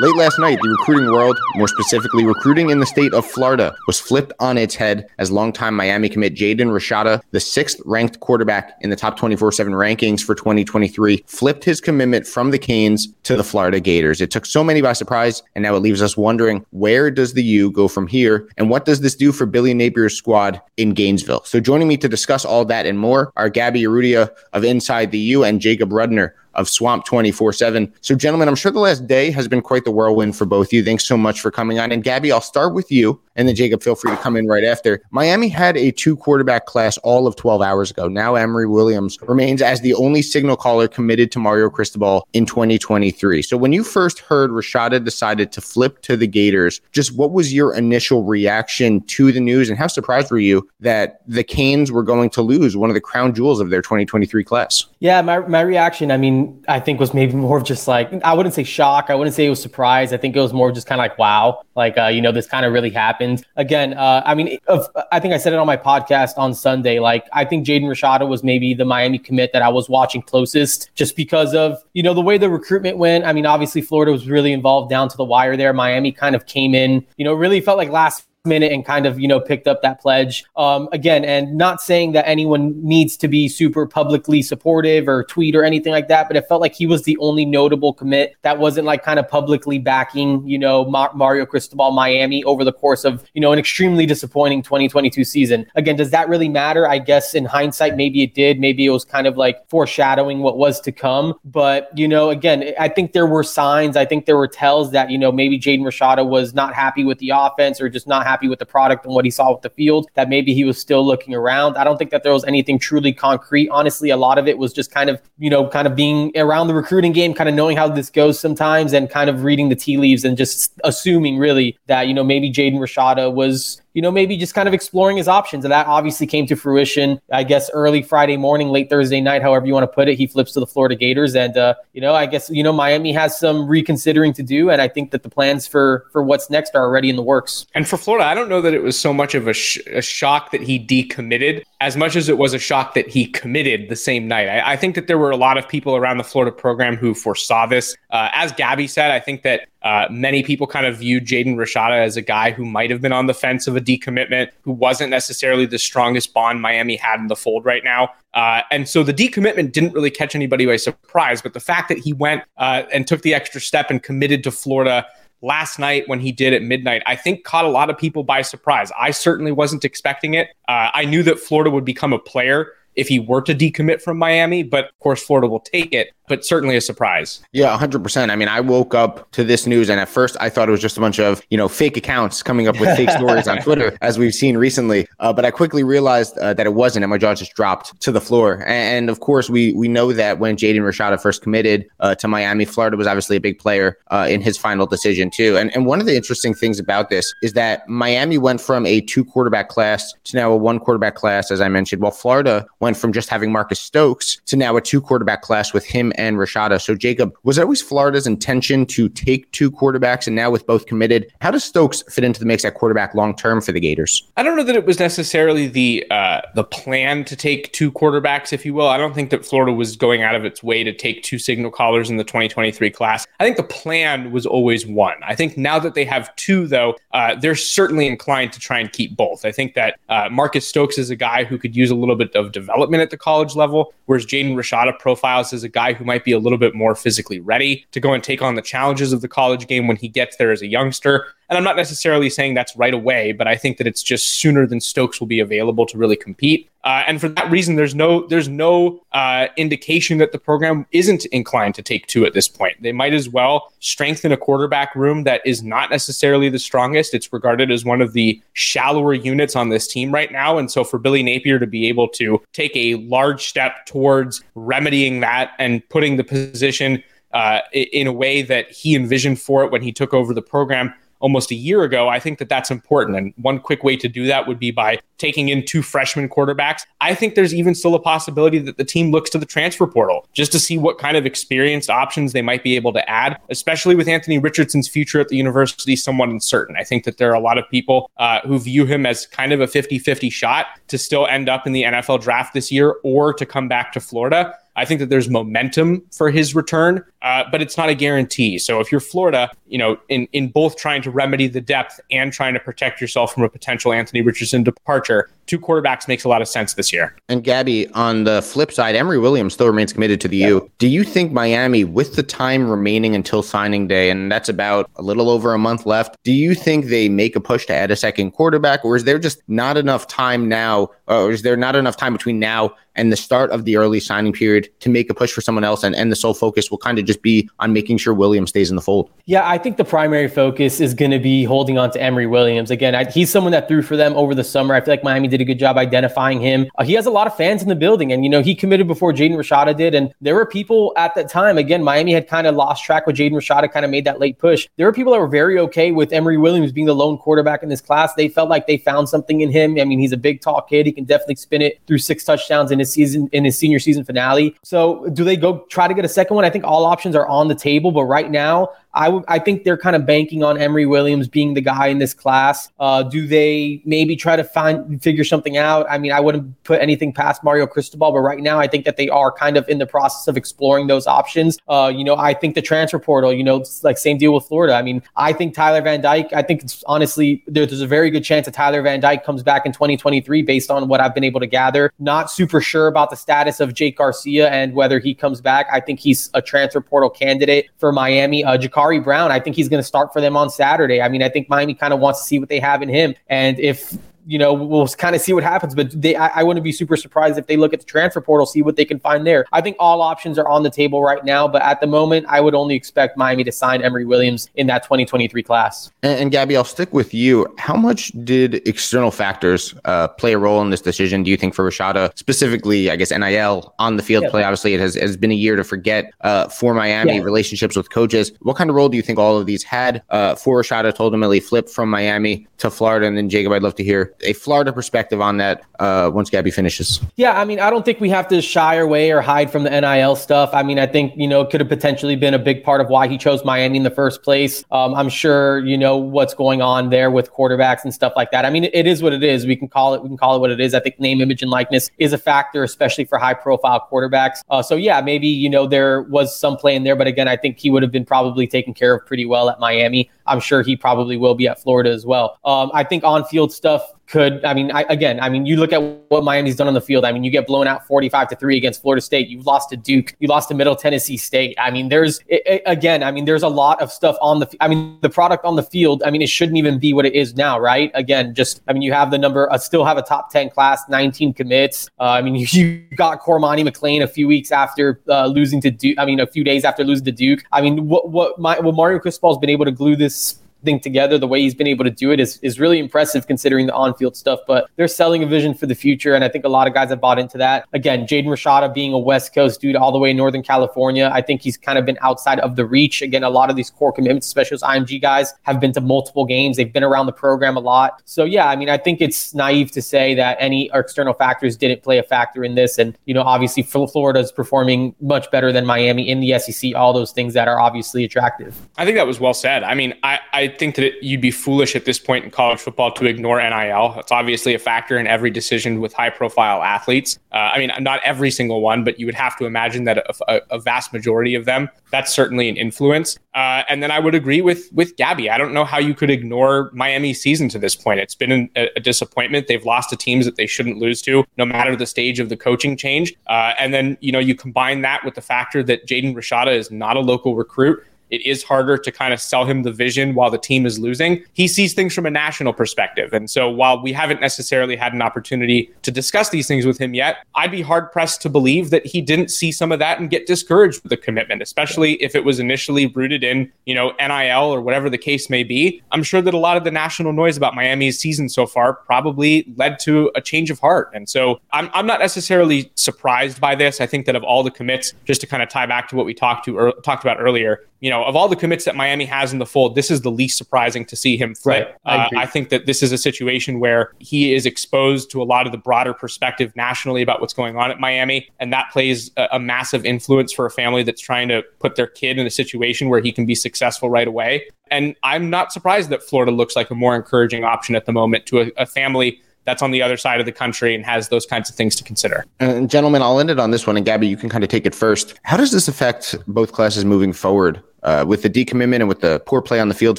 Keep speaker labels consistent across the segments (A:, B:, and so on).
A: Late last night, the recruiting world, more specifically recruiting in the state of Florida, was flipped on its head as longtime Miami commit Jaden Rashada, the sixth ranked quarterback in the top 24 7 rankings for 2023, flipped his commitment from the Canes to the Florida Gators. It took so many by surprise, and now it leaves us wondering where does the U go from here, and what does this do for Billy Napier's squad in Gainesville? So joining me to discuss all that and more are Gabby Urrutia of Inside the U and Jacob Rudner of Swamp 24 7. So, gentlemen, I'm sure the last day has been quite the whirlwind for both of you. Thanks so much for coming on. And Gabby, I'll start with you. And then, Jacob, feel free to come in right after. Miami had a two quarterback class all of 12 hours ago. Now, Emory Williams remains as the only signal caller committed to Mario Cristobal in 2023. So, when you first heard Rashada decided to flip to the Gators, just what was your initial reaction to the news? And how surprised were you that the Canes were going to lose one of the crown jewels of their 2023 class?
B: Yeah, my, my reaction, I mean, I think was maybe more of just like, I wouldn't say shock. I wouldn't say it was surprise. I think it was more just kind of like, wow, like, uh, you know, this kind of really happened. Again, uh, I mean, of, I think I said it on my podcast on Sunday. Like, I think Jaden Rashada was maybe the Miami commit that I was watching closest just because of, you know, the way the recruitment went. I mean, obviously, Florida was really involved down to the wire there. Miami kind of came in, you know, really felt like last minute and kind of you know picked up that pledge. Um, again and not saying that anyone needs to be super publicly supportive or tweet or anything like that but it felt like he was the only notable commit that wasn't like kind of publicly backing you know mario cristobal miami over the course of you know an extremely disappointing 2022 season. Again does that really matter? I guess in hindsight maybe it did. Maybe it was kind of like foreshadowing what was to come. But you know again i think there were signs i think there were tells that you know maybe jaden rashada was not happy with the offense or just not happy happy with the product and what he saw with the field, that maybe he was still looking around. I don't think that there was anything truly concrete. Honestly, a lot of it was just kind of, you know, kind of being around the recruiting game, kind of knowing how this goes sometimes and kind of reading the tea leaves and just assuming really that, you know, maybe Jaden Rashada was you know, maybe just kind of exploring his options. And that obviously came to fruition, I guess, early Friday morning, late Thursday night, however you want to put it. He flips to the Florida Gators. And, uh, you know, I guess, you know, Miami has some reconsidering to do. And I think that the plans for, for what's next are already in the works.
C: And for Florida, I don't know that it was so much of a, sh- a shock that he decommitted as much as it was a shock that he committed the same night. I, I think that there were a lot of people around the Florida program who foresaw this. Uh, as Gabby said, I think that uh, many people kind of viewed Jaden Rashada as a guy who might have been on the fence of a decommitment, who wasn't necessarily the strongest bond Miami had in the fold right now. Uh, and so the decommitment didn't really catch anybody by surprise. But the fact that he went uh, and took the extra step and committed to Florida last night when he did at midnight, I think caught a lot of people by surprise. I certainly wasn't expecting it. Uh, I knew that Florida would become a player if he were to decommit from Miami, but of course, Florida will take it but certainly a surprise.
A: Yeah, 100%. I mean, I woke up to this news and at first I thought it was just a bunch of, you know, fake accounts coming up with fake stories on Twitter, as we've seen recently. Uh, but I quickly realized uh, that it wasn't and my jaw just dropped to the floor. And, and of course, we we know that when Jaden Rashada first committed uh, to Miami, Florida was obviously a big player uh, in his final decision, too. And, and one of the interesting things about this is that Miami went from a two quarterback class to now a one quarterback class, as I mentioned, while Florida went from just having Marcus Stokes to now a two quarterback class with him and Rashada. So, Jacob, was it always Florida's intention to take two quarterbacks and now with both committed? How does Stokes fit into the mix at quarterback long term for the Gators?
C: I don't know that it was necessarily the uh, the plan to take two quarterbacks, if you will. I don't think that Florida was going out of its way to take two signal callers in the 2023 class. I think the plan was always one. I think now that they have two, though, uh, they're certainly inclined to try and keep both. I think that uh, Marcus Stokes is a guy who could use a little bit of development at the college level, whereas Jaden Rashada profiles as a guy who who might be a little bit more physically ready to go and take on the challenges of the college game when he gets there as a youngster. And I'm not necessarily saying that's right away, but I think that it's just sooner than Stokes will be available to really compete. Uh, and for that reason, there's no there's no uh, indication that the program isn't inclined to take two at this point. They might as well strengthen a quarterback room that is not necessarily the strongest. It's regarded as one of the shallower units on this team right now. And so for Billy Napier to be able to take a large step towards remedying that and putting the position uh, in a way that he envisioned for it when he took over the program almost a year ago, I think that that's important. And one quick way to do that would be by taking in two freshman quarterbacks. I think there's even still a possibility that the team looks to the transfer portal just to see what kind of experienced options they might be able to add, especially with Anthony Richardson's future at the university somewhat uncertain. I think that there are a lot of people uh, who view him as kind of a 50 50 shot to still end up in the NFL draft this year or to come back to Florida. I think that there's momentum for his return, uh, but it's not a guarantee. So if you're Florida, you know, in, in both trying to remedy the depth and trying to protect yourself from a potential Anthony Richardson departure, two quarterbacks makes a lot of sense this year.
A: And Gabby, on the flip side, Emory Williams still remains committed to the yeah. U. Do you think Miami, with the time remaining until signing day, and that's about a little over a month left, do you think they make a push to add a second quarterback, or is there just not enough time now, or is there not enough time between now and the start of the early signing period to make a push for someone else? And, and the sole focus will kind of just be on making sure Williams stays in the fold.
B: Yeah, I think the primary focus is going to be holding on to Emory Williams. Again, I, he's someone that threw for them over the summer. I feel like Miami did a good job identifying him. Uh, he has a lot of fans in the building, and you know he committed before Jaden Rashada did, and there were people at that time. Again, Miami had kind of lost track with Jaden Rashada, kind of made that late push. There were people that were very okay with Emory Williams being the lone quarterback in this class. They felt like they found something in him. I mean, he's a big, tall kid. He can definitely spin it threw six touchdowns in his season in his senior season finale. So, do they go try to get a second one? I think all options are on the table, but right now, I, w- I think they're kind of banking on Emory Williams being the guy in this class. Uh, do they maybe try to find figure something out? I mean, I wouldn't put anything past Mario Cristobal, but right now I think that they are kind of in the process of exploring those options. Uh, you know, I think the transfer portal, you know, it's like same deal with Florida. I mean, I think Tyler Van Dyke. I think it's honestly there, there's a very good chance that Tyler Van Dyke comes back in 2023 based on what I've been able to gather. Not super sure about the status of Jake Garcia and whether he comes back. I think he's a transfer portal candidate for Miami. Uh, Jacurri Brown, I think he's going to start for them on Saturday. I mean, I think Miami kind of wants to see what they have in him. And if you know, we'll kind of see what happens. But they, I, I, wouldn't be super surprised if they look at the transfer portal, see what they can find there. I think all options are on the table right now, but at the moment, I would only expect Miami to sign Emory Williams in that 2023 class.
A: And, and Gabby, I'll stick with you. How much did external factors uh, play a role in this decision? Do you think for Rashada specifically? I guess NIL on the field yeah. play. Obviously, it has, has been a year to forget uh, for Miami. Yeah. Relationships with coaches. What kind of role do you think all of these had uh, for Rashada to ultimately flip from Miami to Florida? And then Jacob, I'd love to hear a Florida perspective on that uh, once Gabby finishes.
B: Yeah, I mean, I don't think we have to shy away or hide from the NIL stuff. I mean, I think, you know, it could have potentially been a big part of why he chose Miami in the first place. Um, I'm sure, you know, what's going on there with quarterbacks and stuff like that. I mean, it, it is what it is. We can call it, we can call it what it is. I think name, image, and likeness is a factor, especially for high profile quarterbacks. Uh, so, yeah, maybe, you know, there was some play in there, but again, I think he would have been probably taken care of pretty well at Miami. I'm sure he probably will be at Florida as well. Um, I think on field stuff, could I mean I, again I mean you look at what Miami's done on the field I mean you get blown out 45 to 3 against Florida State you've lost to Duke you lost to Middle Tennessee State I mean there's it, it, again I mean there's a lot of stuff on the I mean the product on the field I mean it shouldn't even be what it is now right again just I mean you have the number uh, still have a top 10 class 19 commits uh, I mean you, you got Cormani McClain a few weeks after uh, losing to Duke I mean a few days after losing to Duke I mean what what my, what Mario Cristobal's been able to glue this thing together the way he's been able to do it is, is really impressive considering the on-field stuff. But they're selling a vision for the future, and I think a lot of guys have bought into that. Again, Jaden Rashada being a West Coast dude all the way in Northern California, I think he's kind of been outside of the reach. Again, a lot of these core commitments, especially as IMG guys, have been to multiple games. They've been around the program a lot. So yeah, I mean, I think it's naive to say that any external factors didn't play a factor in this. And you know, obviously, Florida is performing much better than Miami in the SEC. All those things that are obviously attractive.
C: I think that was well said. I mean, I I think that you'd be foolish at this point in college football to ignore NIL. It's obviously a factor in every decision with high profile athletes. Uh, I mean, not every single one, but you would have to imagine that a, a, vast majority of them, that's certainly an influence. Uh, and then I would agree with with Gabby. I don't know how you could ignore Miami season to this point. It's been a, a disappointment. They've lost to teams that they shouldn't lose to, no matter the stage of the coaching change. Uh, and then you know you combine that with the factor that Jaden Rashada is not a local recruit it is harder to kind of sell him the vision while the team is losing. He sees things from a national perspective. And so while we haven't necessarily had an opportunity to discuss these things with him yet, I'd be hard pressed to believe that he didn't see some of that and get discouraged with the commitment, especially if it was initially rooted in, you know, NIL or whatever the case may be. I'm sure that a lot of the national noise about Miami's season so far probably led to a change of heart. And so I'm, I'm not necessarily surprised by this. I think that of all the commits, just to kind of tie back to what we talked to er, talked about earlier, you know, of all the commits that Miami has in the fold, this is the least surprising to see him flip. Right. I, uh, I, think that this is a situation where he is exposed to a lot of the broader perspective nationally about what's going on at Miami, and that plays a, a massive influence for a family that's trying to put their kid in a situation where he can be successful right away. And I'm not surprised that Florida looks like a more encouraging option at the moment to a, a family that's on the other side of the country and has those kinds of things to consider.
A: And gentlemen, I'll end it on this one. And Gabby, you can kind of take it first. How does this affect both classes moving forward? Uh, with the decommitment and with the poor play on the field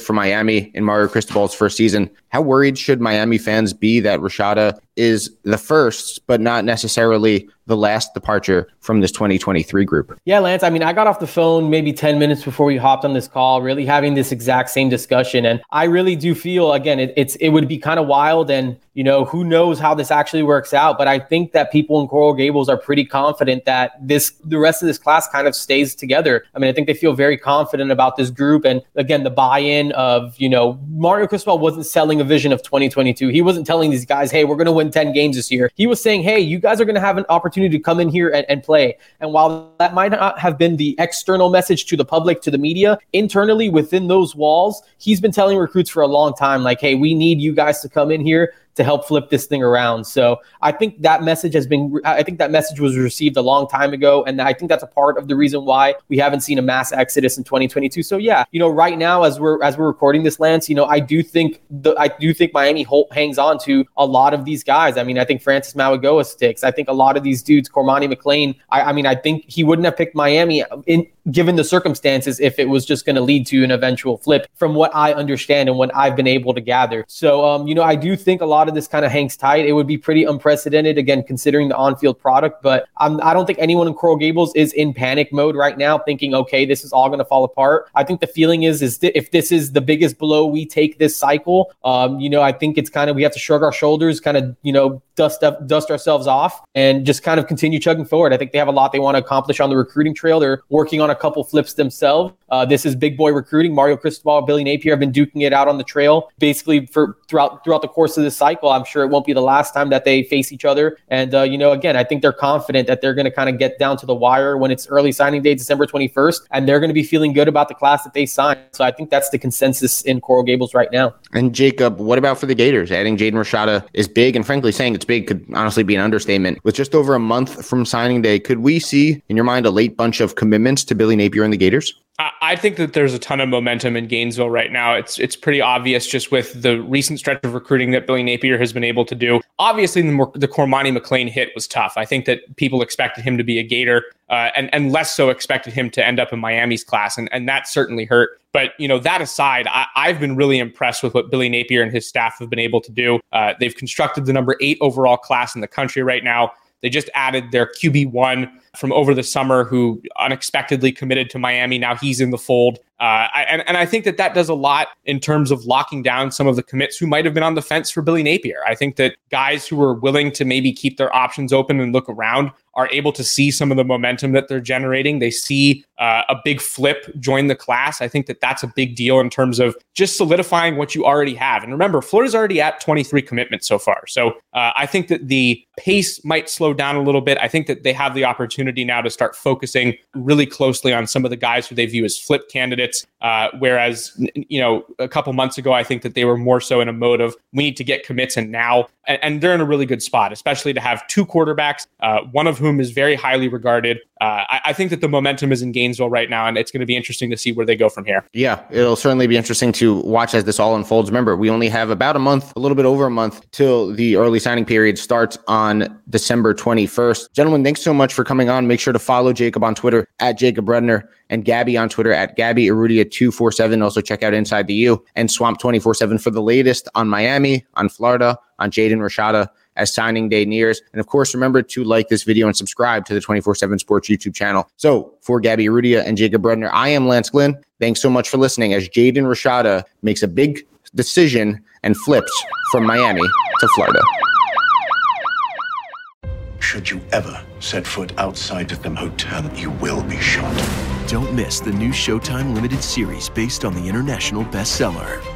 A: for Miami in Mario Cristobal's first season, how worried should Miami fans be that Rashada is the first, but not necessarily the last departure from this 2023 group.
B: Yeah, Lance. I mean, I got off the phone maybe 10 minutes before we hopped on this call, really having this exact same discussion. And I really do feel, again, it, it's it would be kind of wild. And, you know, who knows how this actually works out. But I think that people in Coral Gables are pretty confident that this, the rest of this class kind of stays together. I mean, I think they feel very confident about this group. And again, the buy in of, you know, Mario Cristobal wasn't selling a vision of 2022. He wasn't telling these guys, hey, we're going to win 10 games this year. He was saying, hey, you guys are going to have an opportunity opportunity to come in here and, and play. And while that might not have been the external message to the public, to the media, internally within those walls, he's been telling recruits for a long time, like, hey, we need you guys to come in here to help flip this thing around. So I think that message has been, I think that message was received a long time ago. And I think that's a part of the reason why we haven't seen a mass exodus in 2022. So yeah, you know, right now as we're, as we're recording this, Lance, you know, I do think the, I do think Miami hold, hangs on to a lot of these guys. I mean, I think Francis Mauigoa sticks. I think a lot of these dudes, Cormani McClain, I, I mean, I think he wouldn't have picked Miami in, given the circumstances if it was just going to lead to an eventual flip from what I understand and what I've been able to gather. So, um, you know, I do think a lot of this kind of hangs tight. It would be pretty unprecedented, again, considering the on field product. But um, I don't think anyone in Coral Gables is in panic mode right now, thinking, okay, this is all going to fall apart. I think the feeling is, is th- if this is the biggest blow we take this cycle, um, you know, I think it's kind of, we have to shrug our shoulders, kind of, you know, dust up, dust ourselves off and just kind of continue chugging forward. I think they have a lot they want to accomplish on the recruiting trail. They're working on a couple flips themselves. Uh, this is big boy recruiting. Mario Cristobal, Billy Napier have been duking it out on the trail basically for throughout throughout the course of this cycle. I'm sure it won't be the last time that they face each other. And uh, you know, again, I think they're confident that they're going to kind of get down to the wire when it's early signing day, December 21st, and they're going to be feeling good about the class that they signed. So I think that's the consensus in Coral Gables right now.
A: And Jacob, what about for the Gators? Adding Jaden Rashada is big, and frankly, saying it's big could honestly be an understatement. With just over a month from signing day, could we see, in your mind, a late bunch of commitments to Billy Napier and the Gators?
C: I think that there's a ton of momentum in Gainesville right now. It's it's pretty obvious just with the recent stretch of recruiting that Billy Napier has been able to do. Obviously, the, the Cormani McClain hit was tough. I think that people expected him to be a Gator, uh, and and less so expected him to end up in Miami's class, and and that certainly hurt. But you know that aside, I, have been really impressed with what Billy Napier and his staff have been able to do. Uh, they've constructed the number eight overall class in the country right now. They just added their QB one from over the summer who unexpectedly committed to Miami. Now he's in the fold. Uh, I, and, and I think that that does a lot in terms of locking down some of the commits who might have been on the fence for Billy Napier. I think that guys who are willing to maybe keep their options open and look around are able to see some of the momentum that they're generating. They see uh, a big flip join the class. I think that that's a big deal in terms of just solidifying what you already have. And remember, Florida's already at 23 commitments so far. So uh, I think that the pace might slow down a little bit. I think that they have the opportunity now to start focusing really closely on some of the guys who they view as flip candidates. Uh, whereas, you know, a couple months ago, I think that they were more so in a mode of we need to get commits and now. And, and they're in a really good spot, especially to have two quarterbacks, uh, one of whom is very highly regarded. Uh, I, I, think that the momentum is in Gainesville right now, and it's going to be interesting to see where they go from here.
A: Yeah, it'll certainly be interesting to watch as this all unfolds. Remember, we only have about a month, a little bit over a month, till the early signing period starts on December 21st. Gentlemen, thanks so much for coming on. Make sure to follow Jacob on Twitter at Jacob Rudner and Gabby on Twitter at Gabby Urrutia247. Also check out Inside the U and Swamp 24-7 for the latest on Miami, on Florida, on Jaden Rashada as signing day nears. And of course, remember to like this video and subscribe to the 24-7 Sports YouTube channel. So for Gabby Urrutia and Jacob Rudner, I am Lance Glinn. Thanks so much for listening as Jaden Rashada makes a big decision and flips from Miami to Florida.
D: Should you ever set foot outside of them hotel, you will be shot.
E: Don't miss the new Showtime limited series based on the international bestseller.